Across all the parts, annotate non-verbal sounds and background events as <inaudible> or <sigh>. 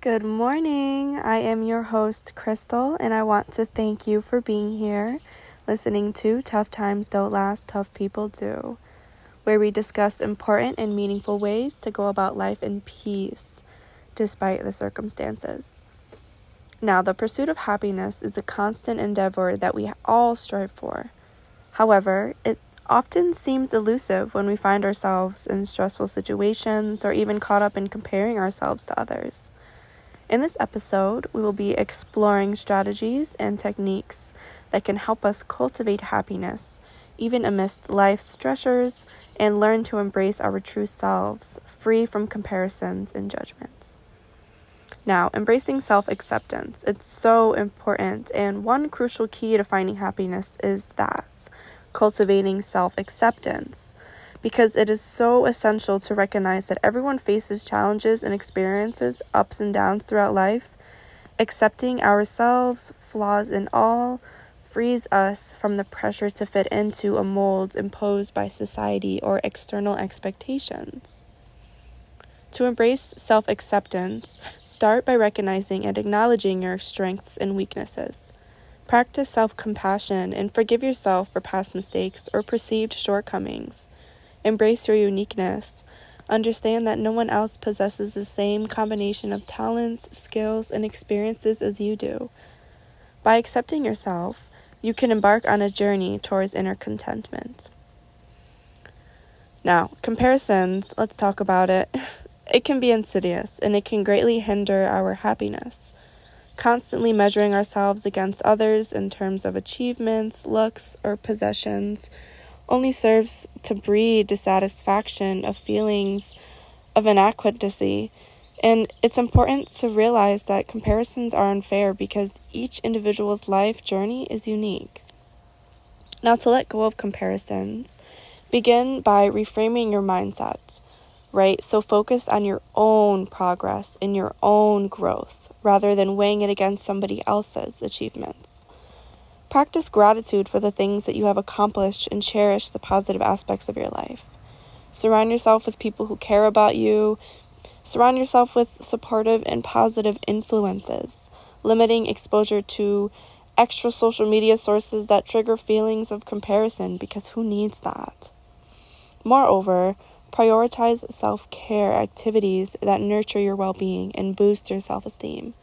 Good morning. I am your host, Crystal, and I want to thank you for being here, listening to Tough Times Don't Last, Tough People Do, where we discuss important and meaningful ways to go about life in peace despite the circumstances. Now, the pursuit of happiness is a constant endeavor that we all strive for. However, it often seems elusive when we find ourselves in stressful situations or even caught up in comparing ourselves to others. In this episode, we will be exploring strategies and techniques that can help us cultivate happiness, even amidst life's stressors, and learn to embrace our true selves, free from comparisons and judgments. Now, embracing self acceptance. It's so important, and one crucial key to finding happiness is that cultivating self acceptance because it is so essential to recognize that everyone faces challenges and experiences ups and downs throughout life. Accepting ourselves, flaws and all, frees us from the pressure to fit into a mold imposed by society or external expectations. To embrace self acceptance, start by recognizing and acknowledging your strengths and weaknesses. Practice self compassion and forgive yourself for past mistakes or perceived shortcomings. Embrace your uniqueness. Understand that no one else possesses the same combination of talents, skills, and experiences as you do. By accepting yourself, you can embark on a journey towards inner contentment. Now, comparisons, let's talk about it. <laughs> It can be insidious and it can greatly hinder our happiness. Constantly measuring ourselves against others in terms of achievements, looks, or possessions only serves to breed dissatisfaction of feelings of inadequacy. And it's important to realize that comparisons are unfair because each individual's life journey is unique. Now, to let go of comparisons, begin by reframing your mindset, right? So focus on your own progress and your own growth rather than weighing it against somebody else's achievements. Practice gratitude for the things that you have accomplished and cherish the positive aspects of your life. Surround yourself with people who care about you. Surround yourself with supportive and positive influences, limiting exposure to extra social media sources that trigger feelings of comparison because who needs that? Moreover, prioritize self care activities that nurture your well being and boost your self esteem.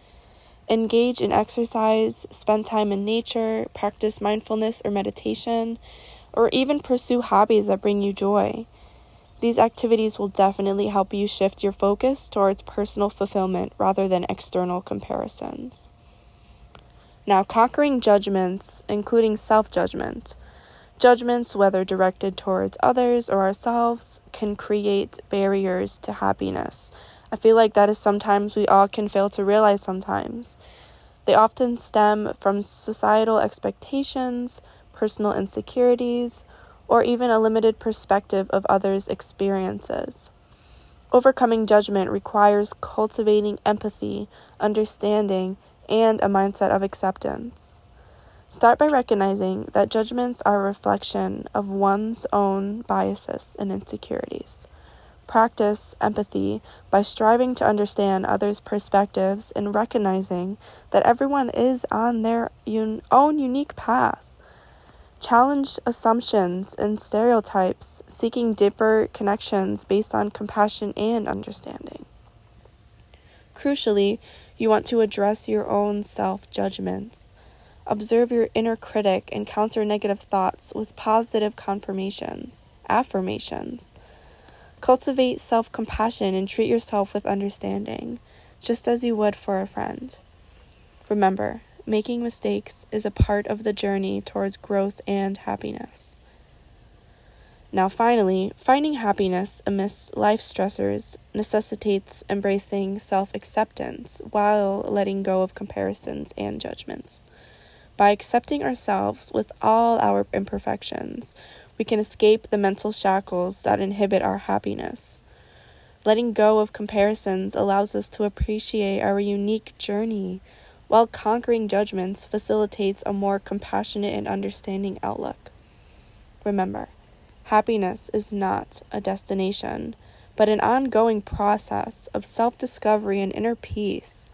Engage in exercise, spend time in nature, practice mindfulness or meditation, or even pursue hobbies that bring you joy. These activities will definitely help you shift your focus towards personal fulfillment rather than external comparisons. Now, conquering judgments, including self judgment. Judgments, whether directed towards others or ourselves, can create barriers to happiness I feel like that is sometimes we all can fail to realize sometimes. They often stem from societal expectations, personal insecurities, or even a limited perspective of others' experiences. Overcoming judgment requires cultivating empathy, understanding, and a mindset of acceptance. Start by recognizing that judgments are a reflection of one's own biases and insecurities. Practice empathy by striving to understand others' perspectives and recognizing that everyone is on their un- own unique path. Challenge assumptions and stereotypes, seeking deeper connections based on compassion and understanding. Crucially, you want to address your own self judgments. Observe your inner critic and counter negative thoughts with positive confirmations, affirmations. Cultivate self compassion and treat yourself with understanding, just as you would for a friend. Remember, making mistakes is a part of the journey towards growth and happiness. Now, finally, finding happiness amidst life stressors necessitates embracing self acceptance while letting go of comparisons and judgments. By accepting ourselves with all our imperfections, we can escape the mental shackles that inhibit our happiness. Letting go of comparisons allows us to appreciate our unique journey, while conquering judgments facilitates a more compassionate and understanding outlook. Remember, happiness is not a destination, but an ongoing process of self discovery and inner peace.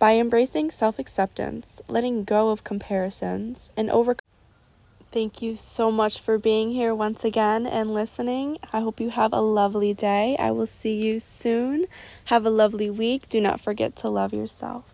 By embracing self acceptance, letting go of comparisons, and over. Thank you so much for being here once again and listening. I hope you have a lovely day. I will see you soon. Have a lovely week. Do not forget to love yourself.